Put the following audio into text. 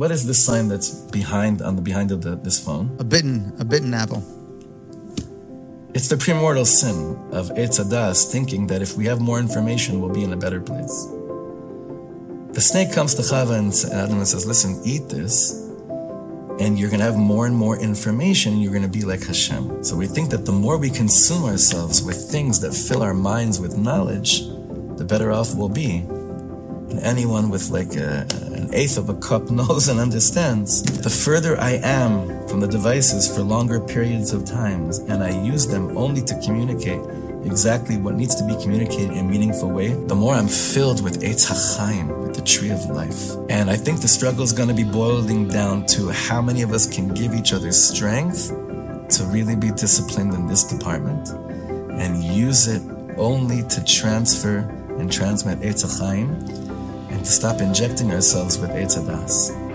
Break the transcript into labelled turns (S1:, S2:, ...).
S1: what is this sign that's behind on the behind of the, this phone?
S2: A bitten, a bitten apple.
S1: It's the primordial sin of Eitz HaDas thinking that if we have more information, we'll be in a better place. The snake comes to Chava and Adam and says, Listen, eat this, and you're going to have more and more information, and you're going to be like Hashem. So we think that the more we consume ourselves with things that fill our minds with knowledge, the better off we'll be. And anyone with like a, an eighth of a cup knows and understands. The further I am from the devices for longer periods of times, and I use them only to communicate exactly what needs to be communicated in a meaningful way, the more I'm filled with Eitz HaChaim, with the tree of life. And I think the struggle is going to be boiling down to how many of us can give each other strength to really be disciplined in this department and use it only to transfer and transmit Eitz HaChaim and to stop injecting ourselves with Eitz HaDas.